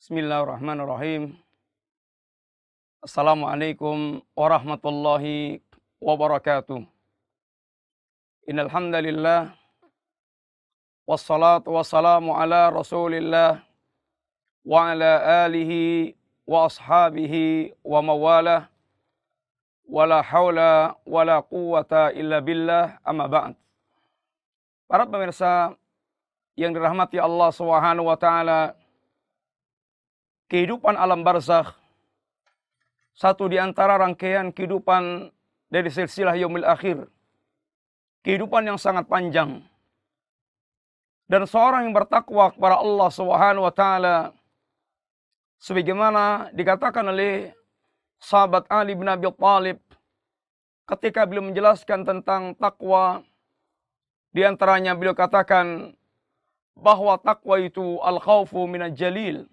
Bismillahirrahmanirrahim. Assalamualaikum warahmatullahi wabarakatuh. Innal hamdalillah wassalatu wassalamu ala Rasulillah wa ala alihi wa ashabihi wa mawalah wala haula wala quwata illa billah amma ba'd. Para pemirsa yang dirahmati Allah Subhanahu wa taala, kehidupan alam barzakh satu di antara rangkaian kehidupan dari silsilah yaumil akhir. Kehidupan yang sangat panjang. Dan seorang yang bertakwa kepada Allah Subhanahu wa taala sebagaimana dikatakan oleh sahabat Ali bin Abi Thalib ketika beliau menjelaskan tentang takwa di antaranya beliau katakan bahwa takwa itu al-khawfu minal jalil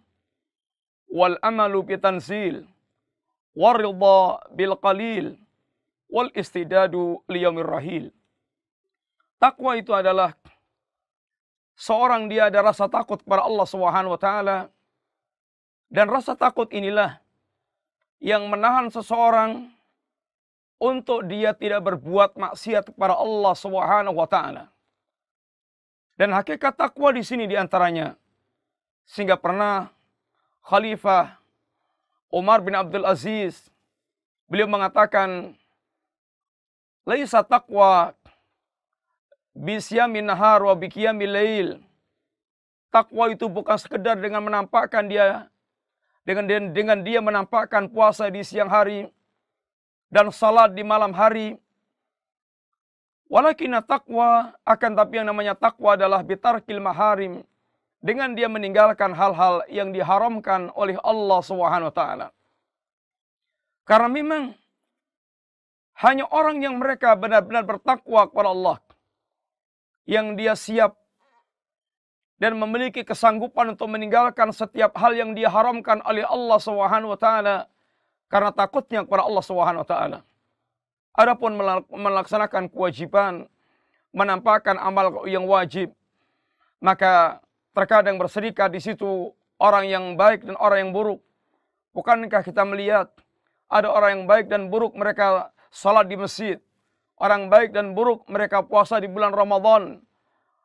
wal amalu bitanzil waridha bil qalil wal istidadu liyaumir rahil. Takwa itu adalah seorang dia ada rasa takut kepada Allah Subhanahu wa taala dan rasa takut inilah yang menahan seseorang untuk dia tidak berbuat maksiat kepada Allah Subhanahu wa taala. Dan hakikat takwa di sini di antaranya sehingga pernah Khalifah Umar bin Abdul Aziz beliau mengatakan laisa taqwa bisyamin nahar wa biqiyamil lail. Takwa itu bukan sekedar dengan menampakkan dia dengan dengan dia menampakkan puasa di siang hari dan salat di malam hari. Walakin takwa akan tapi yang namanya takwa adalah bitarkil maharim dengan dia meninggalkan hal-hal yang diharamkan oleh Allah Subhanahu wa taala. Karena memang hanya orang yang mereka benar-benar bertakwa kepada Allah yang dia siap dan memiliki kesanggupan untuk meninggalkan setiap hal yang diharamkan oleh Allah Subhanahu wa taala karena takutnya kepada Allah Subhanahu wa taala. Adapun melaksanakan kewajiban, menampakkan amal yang wajib, maka terkadang bersedekah di situ orang yang baik dan orang yang buruk. Bukankah kita melihat ada orang yang baik dan buruk mereka salat di masjid. Orang baik dan buruk mereka puasa di bulan Ramadan.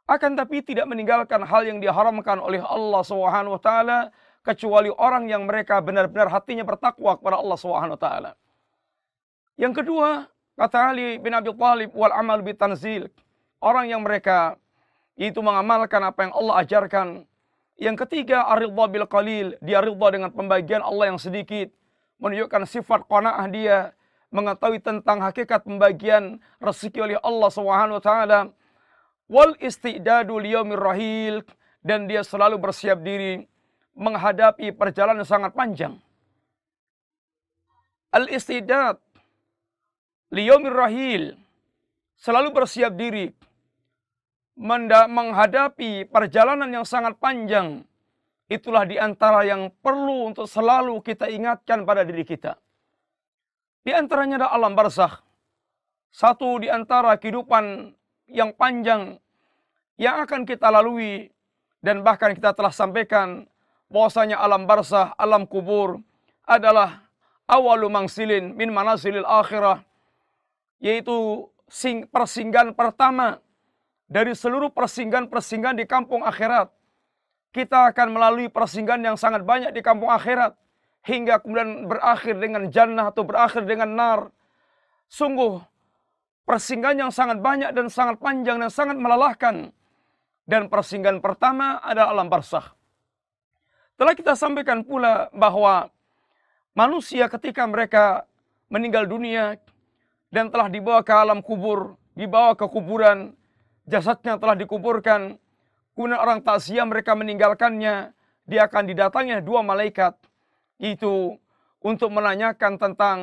Akan tapi tidak meninggalkan hal yang diharamkan oleh Allah Subhanahu wa taala kecuali orang yang mereka benar-benar hatinya bertakwa kepada Allah Subhanahu wa taala. Yang kedua, kata Ali bin Abi Thalib wal amal bitanzil. Orang yang mereka itu mengamalkan apa yang Allah ajarkan. Yang ketiga, aridha bil qalil, dia ridha dengan pembagian Allah yang sedikit, menunjukkan sifat qanaah dia, mengetahui tentang hakikat pembagian rezeki oleh Allah Subhanahu wa taala. Wal istidadu liyaumir rahil dan dia selalu bersiap diri menghadapi perjalanan yang sangat panjang. Al istidad liyaumir rahil selalu bersiap diri menghadapi perjalanan yang sangat panjang, itulah di antara yang perlu untuk selalu kita ingatkan pada diri kita. Di antaranya adalah alam barzakh. Satu di antara kehidupan yang panjang yang akan kita lalui dan bahkan kita telah sampaikan bahwasanya alam barzakh, alam kubur adalah awalu mangsilin min manasilil akhirah yaitu persinggahan pertama dari seluruh persinggahan-persinggahan di kampung akhirat. Kita akan melalui persinggahan yang sangat banyak di kampung akhirat. Hingga kemudian berakhir dengan jannah atau berakhir dengan nar. Sungguh persinggahan yang sangat banyak dan sangat panjang dan sangat melelahkan. Dan persinggahan pertama adalah alam barzakh. Telah kita sampaikan pula bahwa manusia ketika mereka meninggal dunia dan telah dibawa ke alam kubur, dibawa ke kuburan, jasadnya telah dikuburkan, kemudian orang takziah mereka meninggalkannya, dia akan didatangi dua malaikat, itu untuk menanyakan tentang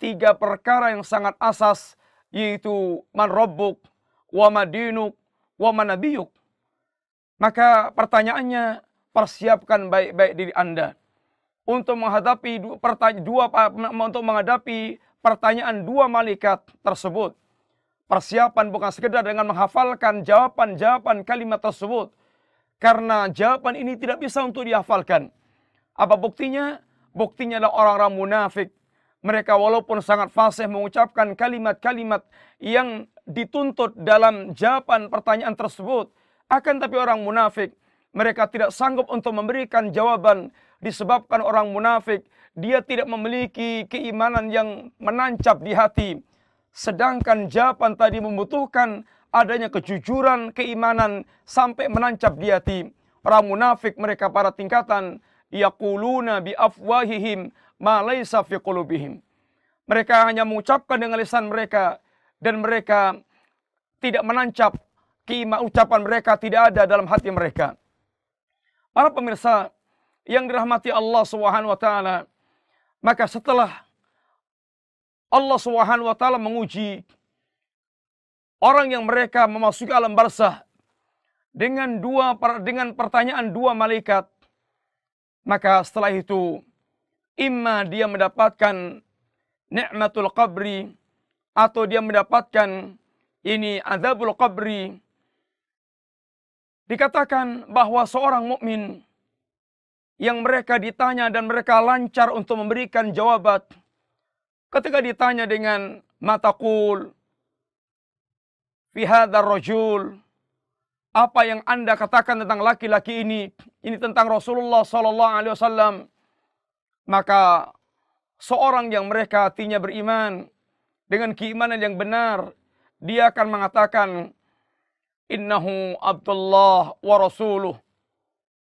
tiga perkara yang sangat asas, yaitu man robbuk, wa madinuk, wa manabiyuk. Maka pertanyaannya, persiapkan baik-baik diri Anda untuk menghadapi dua, dua untuk menghadapi pertanyaan dua malaikat tersebut. Persiapan bukan sekedar dengan menghafalkan jawaban-jawaban kalimat tersebut. Karena jawaban ini tidak bisa untuk dihafalkan. Apa buktinya? Buktinya adalah orang-orang munafik. Mereka walaupun sangat fasih mengucapkan kalimat-kalimat yang dituntut dalam jawaban pertanyaan tersebut. Akan tapi orang munafik, mereka tidak sanggup untuk memberikan jawaban disebabkan orang munafik dia tidak memiliki keimanan yang menancap di hati. Sedangkan jawaban tadi membutuhkan adanya kejujuran, keimanan sampai menancap di hati. Orang munafik mereka para tingkatan yaquluna bi afwahihim ma laysa fi qulubihim. Mereka hanya mengucapkan dengan lisan mereka dan mereka tidak menancap kima ucapan mereka tidak ada dalam hati mereka. Para pemirsa yang dirahmati Allah Subhanahu wa taala, maka setelah Allah Subhanahu wa taala menguji orang yang mereka memasuki alam barzah dengan dua dengan pertanyaan dua malaikat. Maka setelah itu imma dia mendapatkan nikmatul qabri atau dia mendapatkan ini azabul qabri. Dikatakan bahwa seorang mukmin yang mereka ditanya dan mereka lancar untuk memberikan jawaban ketika ditanya dengan mataqul fi rajul apa yang Anda katakan tentang laki-laki ini, ini tentang Rasulullah sallallahu alaihi wasallam, maka seorang yang mereka hatinya beriman dengan keimanan yang benar, dia akan mengatakan innahu Abdullah wa rasuluh.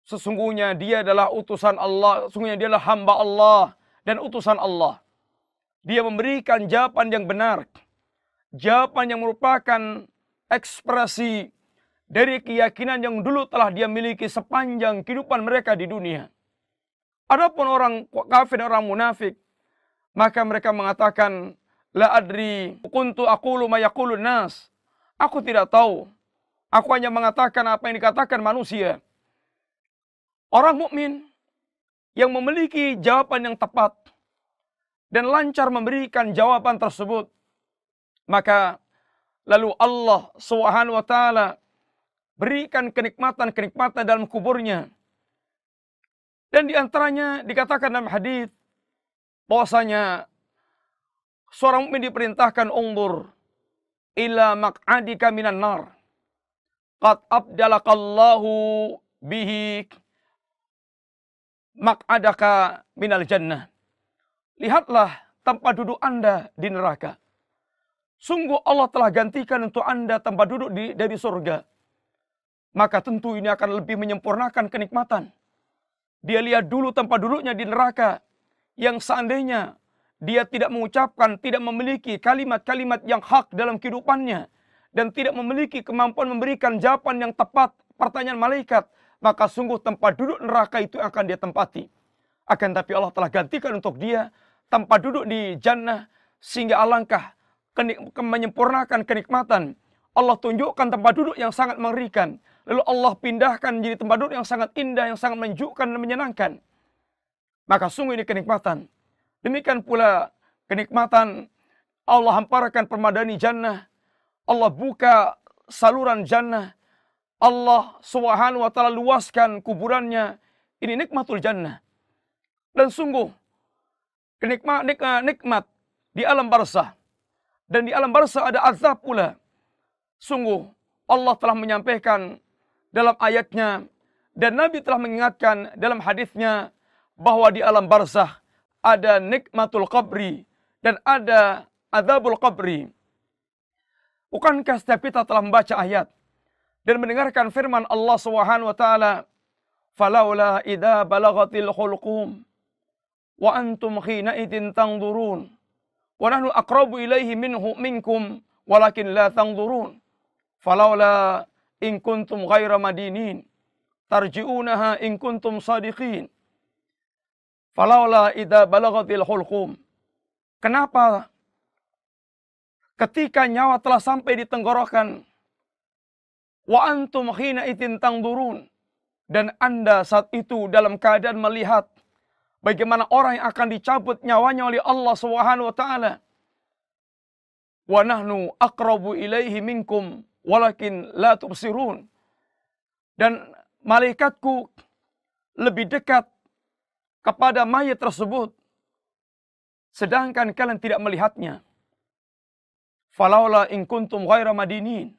Sesungguhnya dia adalah utusan Allah, sesungguhnya dia adalah hamba Allah dan utusan Allah. Dia memberikan jawaban yang benar. Jawaban yang merupakan ekspresi dari keyakinan yang dulu telah dia miliki sepanjang kehidupan mereka di dunia. Adapun orang kafir dan orang munafik, maka mereka mengatakan, La adri kuntu aqulu ma yaqulun nas. Aku tidak tahu. Aku hanya mengatakan apa yang dikatakan manusia. Orang mukmin yang memiliki jawaban yang tepat dan lancar memberikan jawaban tersebut, maka lalu Allah Subhanahu wa taala berikan kenikmatan-kenikmatan dalam kuburnya. Dan di antaranya dikatakan dalam hadis bahwasanya seorang mukmin diperintahkan undur ila maq'adika minan nar. Qad abdalakallahu bihi maq'adaka minal jannah. Lihatlah tempat duduk Anda di neraka. Sungguh Allah telah gantikan untuk Anda tempat duduk di, dari surga maka tentu ini akan lebih menyempurnakan kenikmatan. Dia lihat dulu tempat duduknya di neraka yang seandainya dia tidak mengucapkan, tidak memiliki kalimat-kalimat yang hak dalam kehidupannya dan tidak memiliki kemampuan memberikan jawaban yang tepat pertanyaan malaikat, maka sungguh tempat duduk neraka itu akan dia tempati. Akan tapi Allah telah gantikan untuk dia tempat duduk di jannah sehingga alangkah kenik menyempurnakan kenikmatan. Allah tunjukkan tempat duduk yang sangat mengerikan Lalu Allah pindahkan menjadi tempat duduk yang sangat indah, yang sangat menunjukkan dan menyenangkan. Maka sungguh ini kenikmatan. Demikian pula kenikmatan Allah hamparkan permadani jannah. Allah buka saluran jannah. Allah subhanahu wa ta'ala luaskan kuburannya. Ini nikmatul jannah. Dan sungguh kenikmat, nikmat, nikmat di alam barzah. Dan di alam barzah ada azab pula. Sungguh Allah telah menyampaikan dalam ayatnya dan Nabi telah mengingatkan dalam hadisnya bahwa di alam barzah ada nikmatul qabri dan ada azabul qabri. Bukankah setiap kita telah membaca ayat dan mendengarkan firman Allah Subhanahu wa taala, "Falaula idza balagatil khulqum wa antum khina idin tanzurun wa nahnu aqrabu ilaihi minhu minkum walakin la tanzurun." Falaula in kuntum ghaira madinin tarji'unaha in kuntum sadiqin. Falaula idza balagatil hulqum. Kenapa? Ketika nyawa telah sampai di tenggorokan wa antum hina itin tangdurun. Dan Anda saat itu dalam keadaan melihat bagaimana orang yang akan dicabut nyawanya oleh Allah Subhanahu wa taala wa nahnu aqrabu ilaihi minkum walakin la tubsirun. Dan malaikatku lebih dekat kepada mayat tersebut sedangkan kalian tidak melihatnya. Falaula in kuntum ghaira madinin.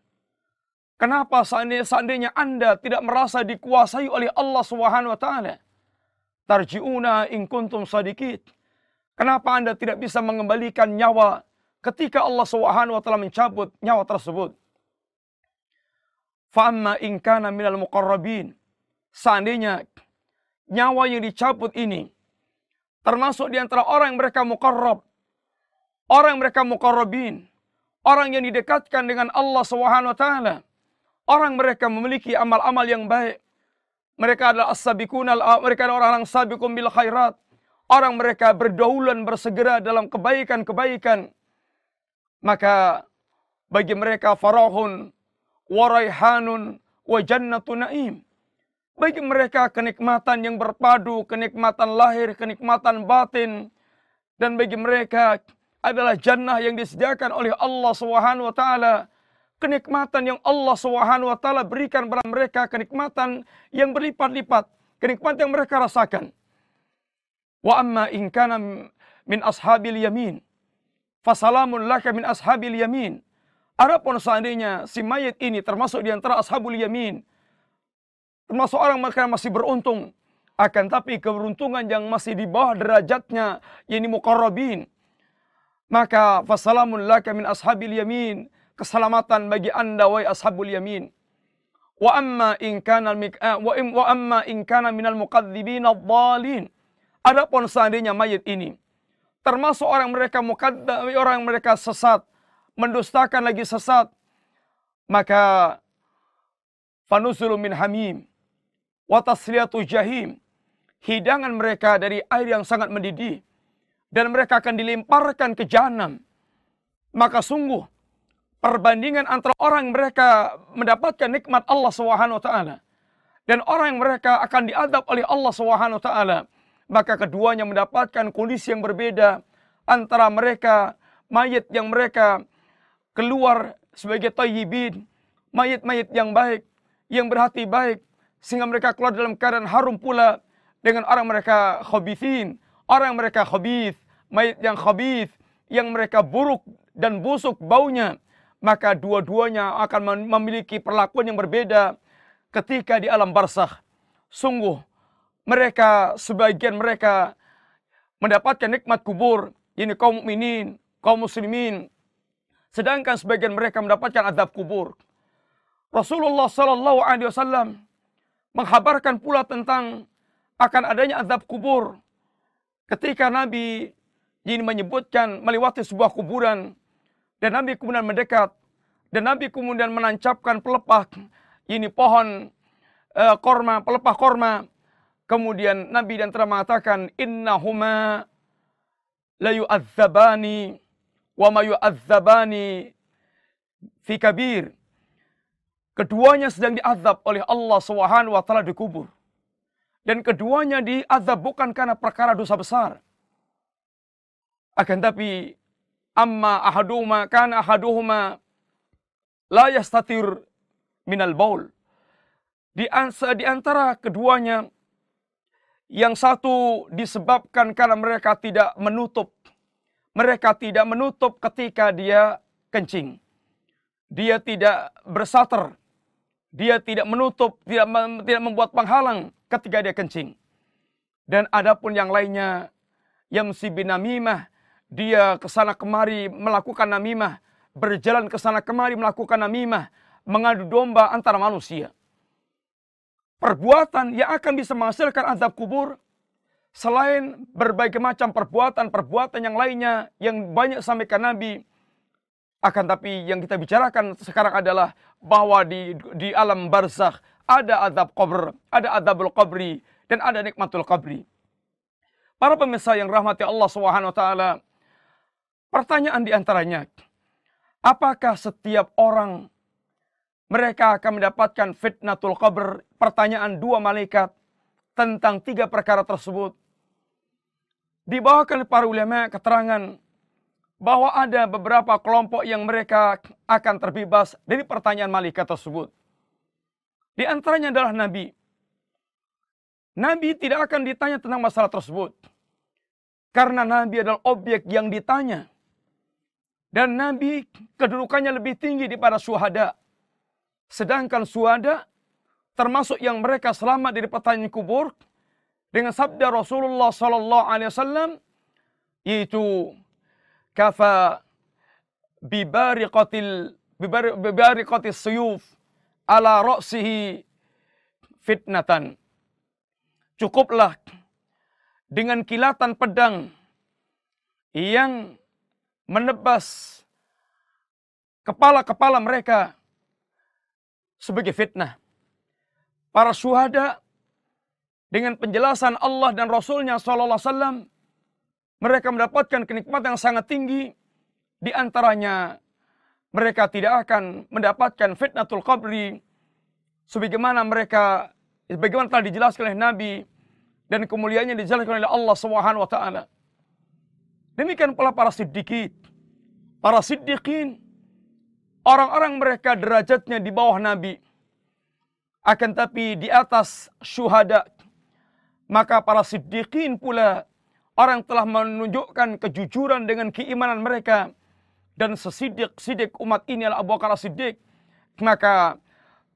Kenapa seandainya Anda tidak merasa dikuasai oleh Allah Subhanahu wa taala? Tarjiuna in kuntum sadikit. Kenapa Anda tidak bisa mengembalikan nyawa ketika Allah Subhanahu wa taala mencabut nyawa tersebut? Fa'amma in kana minal muqarrabin. Seandainya nyawa yang dicabut ini termasuk di antara orang yang mereka muqarrab, orang yang mereka muqarrabin, orang yang didekatkan dengan Allah Subhanahu wa taala. Orang mereka memiliki amal-amal yang baik. Mereka adalah as-sabiqun mereka adalah orang-orang sabiqun bil khairat. Orang mereka berdaulan bersegera dalam kebaikan-kebaikan. Maka bagi mereka farahun wa raihanun wa jannatu naim. Bagi mereka kenikmatan yang berpadu, kenikmatan lahir, kenikmatan batin. Dan bagi mereka adalah jannah yang disediakan oleh Allah Subhanahu wa taala. Kenikmatan yang Allah Subhanahu wa taala berikan kepada mereka kenikmatan yang berlipat-lipat, kenikmatan yang mereka rasakan. Wa amma in kana min ashabil yamin fasalamun laka min ashabil yamin. Adapun seandainya si mayat ini termasuk di antara ashabul yamin, termasuk orang mereka masih beruntung, akan tapi keberuntungan yang masih di bawah derajatnya, yakni muqarrabin, maka fasalamun laka min ashabil yamin. Keselamatan bagi anda wahai ashabul yamin. Wa amma in kana eh, wa im, wa amma in kana minal muqadzibin ad-dhalin. Adapun seandainya mayat ini termasuk orang mereka mukadzab, orang mereka sesat, mendustakan lagi sesat, maka fanuzulu min hamim wa tasliyatu jahim. Hidangan mereka dari air yang sangat mendidih dan mereka akan dilemparkan ke jahanam. Maka sungguh perbandingan antara orang yang mereka mendapatkan nikmat Allah Subhanahu wa taala dan orang yang mereka akan diadab oleh Allah Subhanahu wa taala, maka keduanya mendapatkan kondisi yang berbeda antara mereka mayat yang mereka keluar sebagai tayyibin, mayat-mayat yang baik, yang berhati baik sehingga mereka keluar dalam keadaan harum pula dengan orang mereka khabithin, Orang mereka khabith, mayat yang khabith, yang mereka buruk dan busuk baunya, maka dua-duanya akan memiliki perlakuan yang berbeda ketika di alam barzakh. Sungguh mereka sebagian mereka mendapatkan nikmat kubur, ini kaum mukminin, kaum muslimin. Sedangkan sebagian mereka mendapatkan azab kubur. Rasulullah sallallahu alaihi wasallam menghabarkan pula tentang akan adanya azab kubur Ketika Nabi ini menyebutkan melewati sebuah kuburan dan Nabi kemudian mendekat dan Nabi kemudian menancapkan pelepah ini pohon uh, korma, pelepah korma. Kemudian Nabi dan telah mengatakan innahuma la yu'adzabani wa ma yu'adzabani fi kabir. Keduanya sedang diazab oleh Allah Subhanahu wa taala di kubur. Dan keduanya diazab bukan karena perkara dosa besar. Akan tapi amma ahaduhuma kana ahaduhuma la yastatir minal baul. Di, di antara keduanya yang satu disebabkan karena mereka tidak menutup. Mereka tidak menutup ketika dia kencing. Dia tidak bersater. Dia tidak menutup, tidak, tidak membuat penghalang ketika dia kencing. Dan adapun yang lainnya, yamsi bin namimah, dia ke sana kemari melakukan namimah, berjalan ke sana kemari melakukan namimah, mengadu domba antara manusia. Perbuatan yang akan bisa menghasilkan azab kubur, selain berbagai macam perbuatan-perbuatan yang lainnya yang banyak sampaikan Nabi, akan tapi yang kita bicarakan sekarang adalah bahwa di di alam barzakh ada azab kubur, ada azabul qabri, dan ada nikmatul qabri. Para pemirsa yang rahmati Allah Subhanahu wa taala, pertanyaan di antaranya, apakah setiap orang mereka akan mendapatkan fitnatul qabr? Pertanyaan dua malaikat tentang tiga perkara tersebut. Dibawakan para ulama keterangan bahwa ada beberapa kelompok yang mereka akan terbebas dari pertanyaan malaikat tersebut. Di antaranya adalah Nabi. Nabi tidak akan ditanya tentang masalah tersebut. Karena Nabi adalah objek yang ditanya. Dan Nabi kedudukannya lebih tinggi daripada suhada. Sedangkan suhada termasuk yang mereka selamat dari pertanyaan kubur dengan sabda Rasulullah sallallahu alaihi wasallam yaitu kafa bibariqatil bibariqatis suyuf ala ra'sihi fitnatan cukuplah dengan kilatan pedang yang menebas kepala-kepala mereka sebagai fitnah. Para syuhada dengan penjelasan Allah dan Rasulnya Sallallahu Alaihi Wasallam mereka mendapatkan kenikmatan yang sangat tinggi di antaranya mereka tidak akan mendapatkan fitnatul qabri sebagaimana mereka sebagaimana telah dijelaskan oleh Nabi dan kemuliaannya dijelaskan oleh Allah Subhanahu wa taala. Demikian pula para siddiqin. Para siddiqin orang-orang mereka derajatnya di bawah Nabi. Akan tapi di atas syuhada. Maka para siddiqin pula orang telah menunjukkan kejujuran dengan keimanan mereka dan sesidik-sidik umat ini adalah Abu Bakar Siddiq. Maka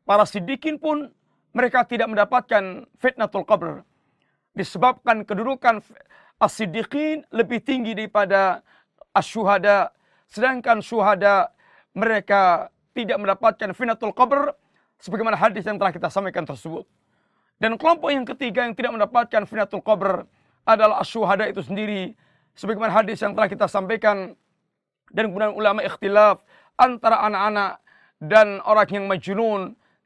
para siddiqin pun mereka tidak mendapatkan fitnatul qabr. Disebabkan kedudukan as-siddiqin lebih tinggi daripada as-syuhada. Sedangkan syuhada mereka tidak mendapatkan fitnatul qabr sebagaimana hadis yang telah kita sampaikan tersebut. Dan kelompok yang ketiga yang tidak mendapatkan fitnatul qabr adalah as-syuhada itu sendiri. Sebagaimana hadis yang telah kita sampaikan dan kemudian ulama ikhtilaf antara anak-anak dan orang yang majnun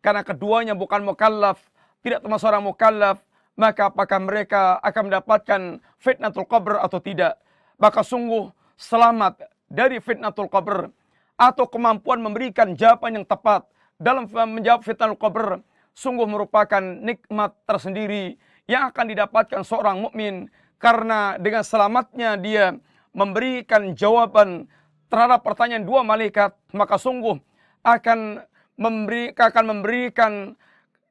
karena keduanya bukan mukallaf, tidak termasuk orang mukallaf, maka apakah mereka akan mendapatkan fitnatul qabr atau tidak? Maka sungguh selamat dari fitnatul qabr atau kemampuan memberikan jawaban yang tepat dalam menjawab fitnatul qabr sungguh merupakan nikmat tersendiri yang akan didapatkan seorang mukmin karena dengan selamatnya dia memberikan jawaban terhadap pertanyaan dua malaikat maka sungguh akan memberi, akan memberikan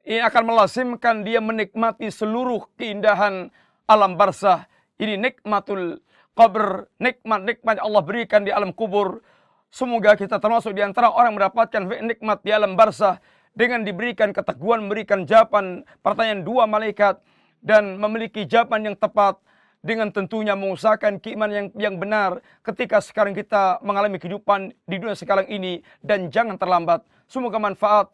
ini akan melazimkan dia menikmati seluruh keindahan alam barzah. Ini nikmatul qabr, nikmat-nikmat Allah berikan di alam kubur. Semoga kita termasuk di antara orang mendapatkan nikmat di alam barzah dengan diberikan keteguhan, memberikan jawaban pertanyaan dua malaikat dan memiliki jawaban yang tepat dengan tentunya mengusahakan keimanan yang yang benar ketika sekarang kita mengalami kehidupan di dunia sekarang ini dan jangan terlambat Semoga manfaat.